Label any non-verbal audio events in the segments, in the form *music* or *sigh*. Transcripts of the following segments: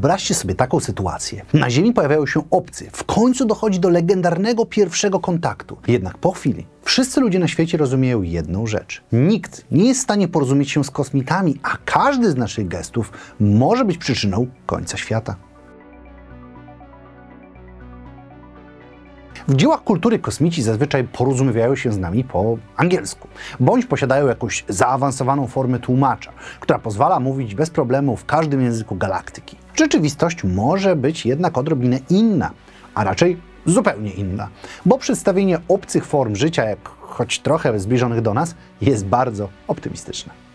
Wyobraźcie sobie taką sytuację. Na Ziemi pojawiają się obcy. W końcu dochodzi do legendarnego pierwszego kontaktu. Jednak po chwili wszyscy ludzie na świecie rozumieją jedną rzecz. Nikt nie jest w stanie porozumieć się z kosmitami, a każdy z naszych gestów może być przyczyną końca świata. W dziełach kultury kosmici zazwyczaj porozumiewają się z nami po angielsku, bądź posiadają jakąś zaawansowaną formę tłumacza, która pozwala mówić bez problemu w każdym języku galaktyki. Rzeczywistość może być jednak odrobinę inna, a raczej zupełnie inna, bo przedstawienie obcych form życia, jak choć trochę zbliżonych do nas, jest bardzo optymistyczne.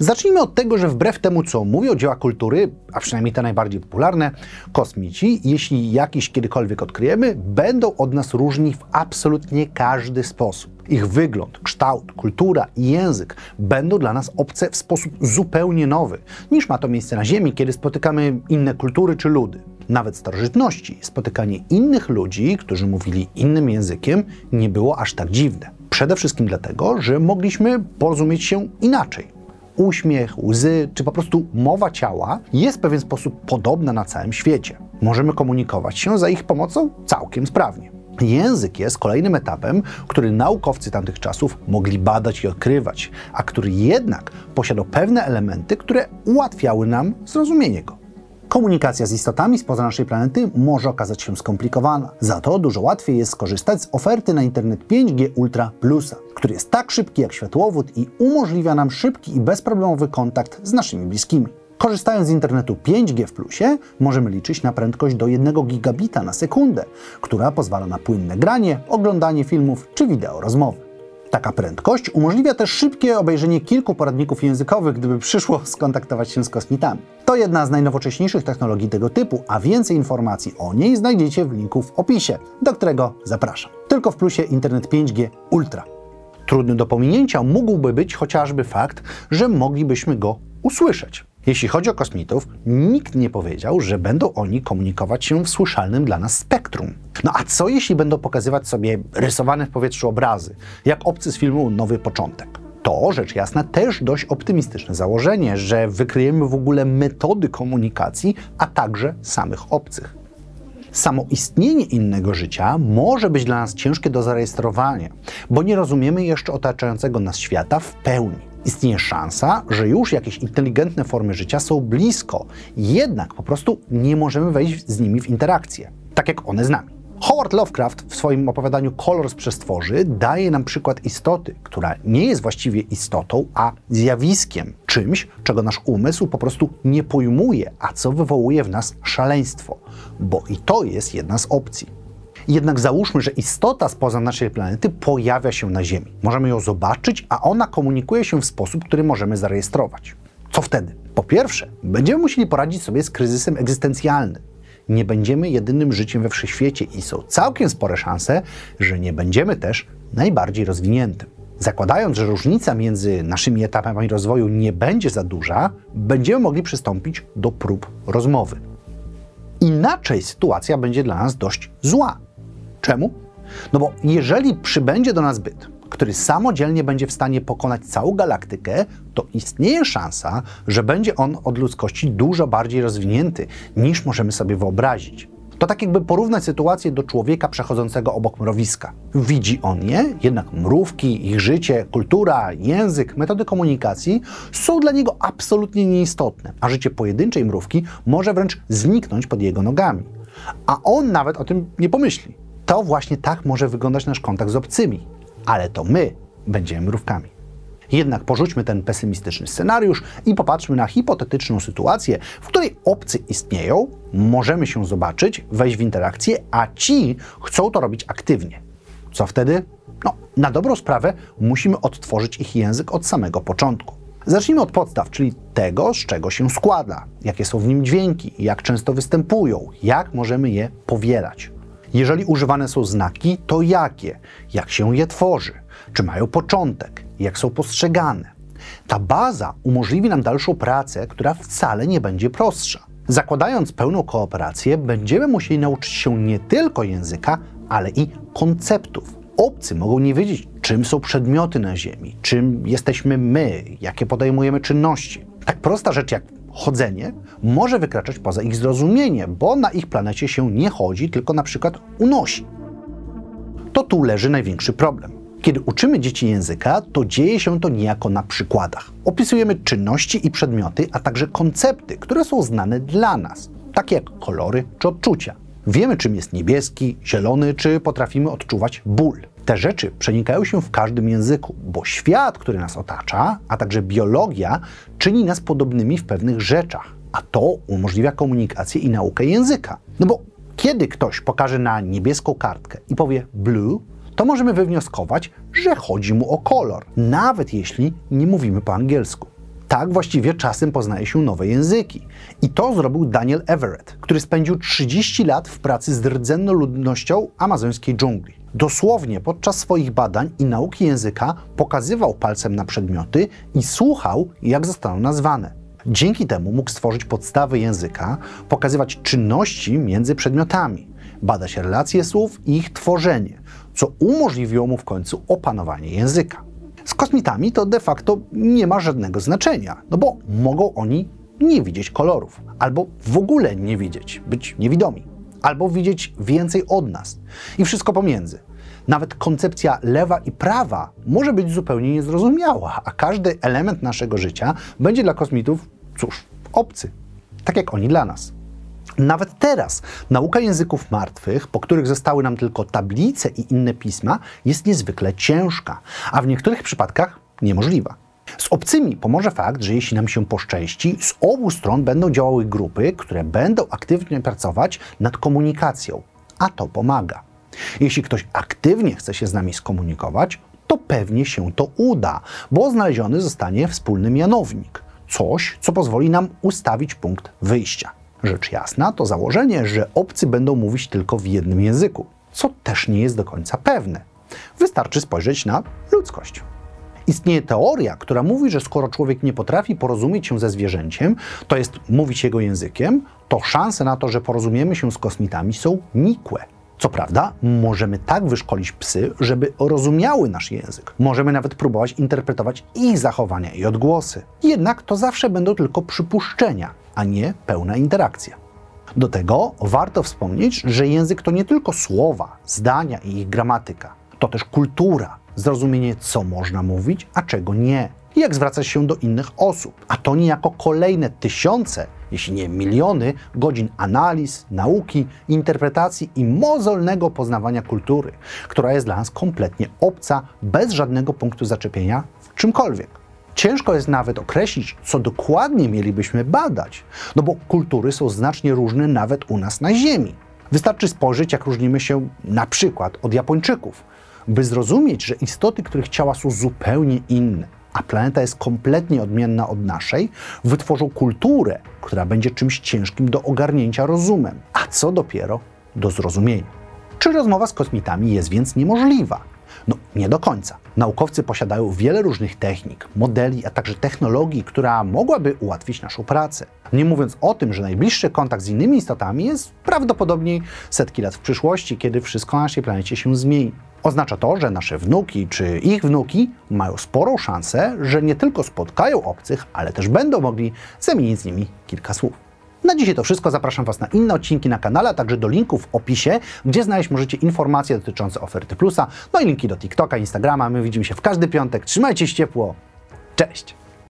Zacznijmy od tego, że wbrew temu, co mówią dzieła kultury, a przynajmniej te najbardziej popularne, kosmici, jeśli jakiś kiedykolwiek odkryjemy, będą od nas różni w absolutnie każdy sposób. Ich wygląd, kształt, kultura i język będą dla nas obce w sposób zupełnie nowy, niż ma to miejsce na Ziemi, kiedy spotykamy inne kultury czy ludy. Nawet starożytności spotykanie innych ludzi, którzy mówili innym językiem, nie było aż tak dziwne. Przede wszystkim dlatego, że mogliśmy porozumieć się inaczej uśmiech, łzy, czy po prostu mowa ciała jest w pewien sposób podobna na całym świecie. Możemy komunikować się za ich pomocą całkiem sprawnie. Język jest kolejnym etapem, który naukowcy tamtych czasów mogli badać i odkrywać, a który jednak posiadał pewne elementy, które ułatwiały nam zrozumienie go. Komunikacja z istotami spoza naszej planety może okazać się skomplikowana. Za to dużo łatwiej jest skorzystać z oferty na internet 5G Ultra Plusa, który jest tak szybki jak światłowód i umożliwia nam szybki i bezproblemowy kontakt z naszymi bliskimi. Korzystając z internetu 5G w plusie, możemy liczyć na prędkość do 1 gigabita na sekundę, która pozwala na płynne granie, oglądanie filmów czy wideo rozmowy. Taka prędkość umożliwia też szybkie obejrzenie kilku poradników językowych, gdyby przyszło *laughs* skontaktować się z kosmitami. To jedna z najnowocześniejszych technologii tego typu, a więcej informacji o niej znajdziecie w linku w opisie, do którego zapraszam. Tylko w plusie Internet 5G Ultra. Trudny do pominięcia mógłby być chociażby fakt, że moglibyśmy go usłyszeć. Jeśli chodzi o kosmitów, nikt nie powiedział, że będą oni komunikować się w słyszalnym dla nas spektrum. No a co jeśli będą pokazywać sobie rysowane w powietrzu obrazy, jak obcy z filmu Nowy Początek? To rzecz jasna też dość optymistyczne założenie, że wykryjemy w ogóle metody komunikacji, a także samych obcych. Samo istnienie innego życia może być dla nas ciężkie do zarejestrowania, bo nie rozumiemy jeszcze otaczającego nas świata w pełni istnieje szansa, że już jakieś inteligentne formy życia są blisko, jednak po prostu nie możemy wejść z nimi w interakcję, tak jak one z nami. Howard Lovecraft w swoim opowiadaniu Kolor z przestworzy daje nam przykład istoty, która nie jest właściwie istotą, a zjawiskiem, czymś, czego nasz umysł po prostu nie pojmuje, a co wywołuje w nas szaleństwo, bo i to jest jedna z opcji. Jednak załóżmy, że istota spoza naszej planety pojawia się na Ziemi. Możemy ją zobaczyć, a ona komunikuje się w sposób, który możemy zarejestrować. Co wtedy? Po pierwsze, będziemy musieli poradzić sobie z kryzysem egzystencjalnym. Nie będziemy jedynym życiem we wszechświecie i są całkiem spore szanse, że nie będziemy też najbardziej rozwiniętym. Zakładając, że różnica między naszymi etapami rozwoju nie będzie za duża, będziemy mogli przystąpić do prób rozmowy. Inaczej sytuacja będzie dla nas dość zła. Czemu? No bo jeżeli przybędzie do nas byt, który samodzielnie będzie w stanie pokonać całą galaktykę, to istnieje szansa, że będzie on od ludzkości dużo bardziej rozwinięty niż możemy sobie wyobrazić. To tak jakby porównać sytuację do człowieka przechodzącego obok mrowiska. Widzi on je, jednak mrówki, ich życie, kultura, język, metody komunikacji są dla niego absolutnie nieistotne, a życie pojedynczej mrówki może wręcz zniknąć pod jego nogami. A on nawet o tym nie pomyśli. To właśnie tak może wyglądać nasz kontakt z obcymi, ale to my będziemy mrówkami. Jednak porzućmy ten pesymistyczny scenariusz i popatrzmy na hipotetyczną sytuację, w której obcy istnieją, możemy się zobaczyć, wejść w interakcję, a ci chcą to robić aktywnie. Co wtedy? No, na dobrą sprawę musimy odtworzyć ich język od samego początku. Zacznijmy od podstaw, czyli tego, z czego się składa, jakie są w nim dźwięki, jak często występują, jak możemy je powielać. Jeżeli używane są znaki, to jakie? Jak się je tworzy? Czy mają początek? Jak są postrzegane? Ta baza umożliwi nam dalszą pracę, która wcale nie będzie prostsza. Zakładając pełną kooperację, będziemy musieli nauczyć się nie tylko języka, ale i konceptów. Obcy mogą nie wiedzieć, czym są przedmioty na Ziemi, czym jesteśmy my, jakie podejmujemy czynności. Tak prosta rzecz jak chodzenie może wykraczać poza ich zrozumienie, bo na ich planecie się nie chodzi, tylko na przykład unosi. To tu leży największy problem. Kiedy uczymy dzieci języka, to dzieje się to niejako na przykładach. Opisujemy czynności i przedmioty, a także koncepty, które są znane dla nas, takie jak kolory czy odczucia. Wiemy, czym jest niebieski, zielony, czy potrafimy odczuwać ból. Te rzeczy przenikają się w każdym języku, bo świat, który nas otacza, a także biologia czyni nas podobnymi w pewnych rzeczach, a to umożliwia komunikację i naukę języka. No bo kiedy ktoś pokaże na niebieską kartkę i powie blue, to możemy wywnioskować, że chodzi mu o kolor, nawet jeśli nie mówimy po angielsku. Tak właściwie czasem poznaje się nowe języki. I to zrobił Daniel Everett, który spędził 30 lat w pracy z rdzenną ludnością amazońskiej dżungli. Dosłownie podczas swoich badań i nauki języka pokazywał palcem na przedmioty i słuchał, jak zostaną nazwane. Dzięki temu mógł stworzyć podstawy języka, pokazywać czynności między przedmiotami, badać relacje słów i ich tworzenie, co umożliwiło mu w końcu opanowanie języka. Kosmitami to de facto nie ma żadnego znaczenia, no bo mogą oni nie widzieć kolorów, albo w ogóle nie widzieć, być niewidomi, albo widzieć więcej od nas i wszystko pomiędzy. Nawet koncepcja lewa i prawa może być zupełnie niezrozumiała, a każdy element naszego życia będzie dla kosmitów, cóż, obcy, tak jak oni dla nas. Nawet teraz nauka języków martwych, po których zostały nam tylko tablice i inne pisma, jest niezwykle ciężka, a w niektórych przypadkach niemożliwa. Z obcymi pomoże fakt, że jeśli nam się poszczęści, z obu stron będą działały grupy, które będą aktywnie pracować nad komunikacją, a to pomaga. Jeśli ktoś aktywnie chce się z nami skomunikować, to pewnie się to uda, bo znaleziony zostanie wspólny mianownik coś, co pozwoli nam ustawić punkt wyjścia. Rzecz jasna to założenie, że obcy będą mówić tylko w jednym języku, co też nie jest do końca pewne. Wystarczy spojrzeć na ludzkość. Istnieje teoria, która mówi, że skoro człowiek nie potrafi porozumieć się ze zwierzęciem, to jest mówić jego językiem, to szanse na to, że porozumiemy się z kosmitami są nikłe. Co prawda, możemy tak wyszkolić psy, żeby rozumiały nasz język. Możemy nawet próbować interpretować ich zachowania i odgłosy. Jednak to zawsze będą tylko przypuszczenia, a nie pełna interakcja. Do tego warto wspomnieć, że język to nie tylko słowa, zdania i ich gramatyka. To też kultura, zrozumienie, co można mówić, a czego nie. I jak zwracać się do innych osób. A to niejako kolejne tysiące jeśli nie miliony, godzin analiz, nauki, interpretacji i mozolnego poznawania kultury, która jest dla nas kompletnie obca, bez żadnego punktu zaczepienia w czymkolwiek. Ciężko jest nawet określić, co dokładnie mielibyśmy badać, no bo kultury są znacznie różne nawet u nas na Ziemi. Wystarczy spojrzeć, jak różnimy się na przykład od Japończyków, by zrozumieć, że istoty, których ciała są zupełnie inne a planeta jest kompletnie odmienna od naszej, wytworzą kulturę, która będzie czymś ciężkim do ogarnięcia rozumem, a co dopiero do zrozumienia. Czy rozmowa z kosmitami jest więc niemożliwa? No, nie do końca. Naukowcy posiadają wiele różnych technik, modeli, a także technologii, która mogłaby ułatwić naszą pracę. Nie mówiąc o tym, że najbliższy kontakt z innymi istotami jest prawdopodobnie setki lat w przyszłości, kiedy wszystko na naszej planecie się zmieni. Oznacza to, że nasze wnuki czy ich wnuki mają sporą szansę, że nie tylko spotkają obcych, ale też będą mogli zamienić z nimi kilka słów. Na dzisiaj to wszystko. Zapraszam Was na inne odcinki na kanale, a także do linków w opisie, gdzie znaleźć możecie informacje dotyczące oferty Plusa, no i linki do TikToka, Instagrama. My widzimy się w każdy piątek. Trzymajcie się ciepło. Cześć!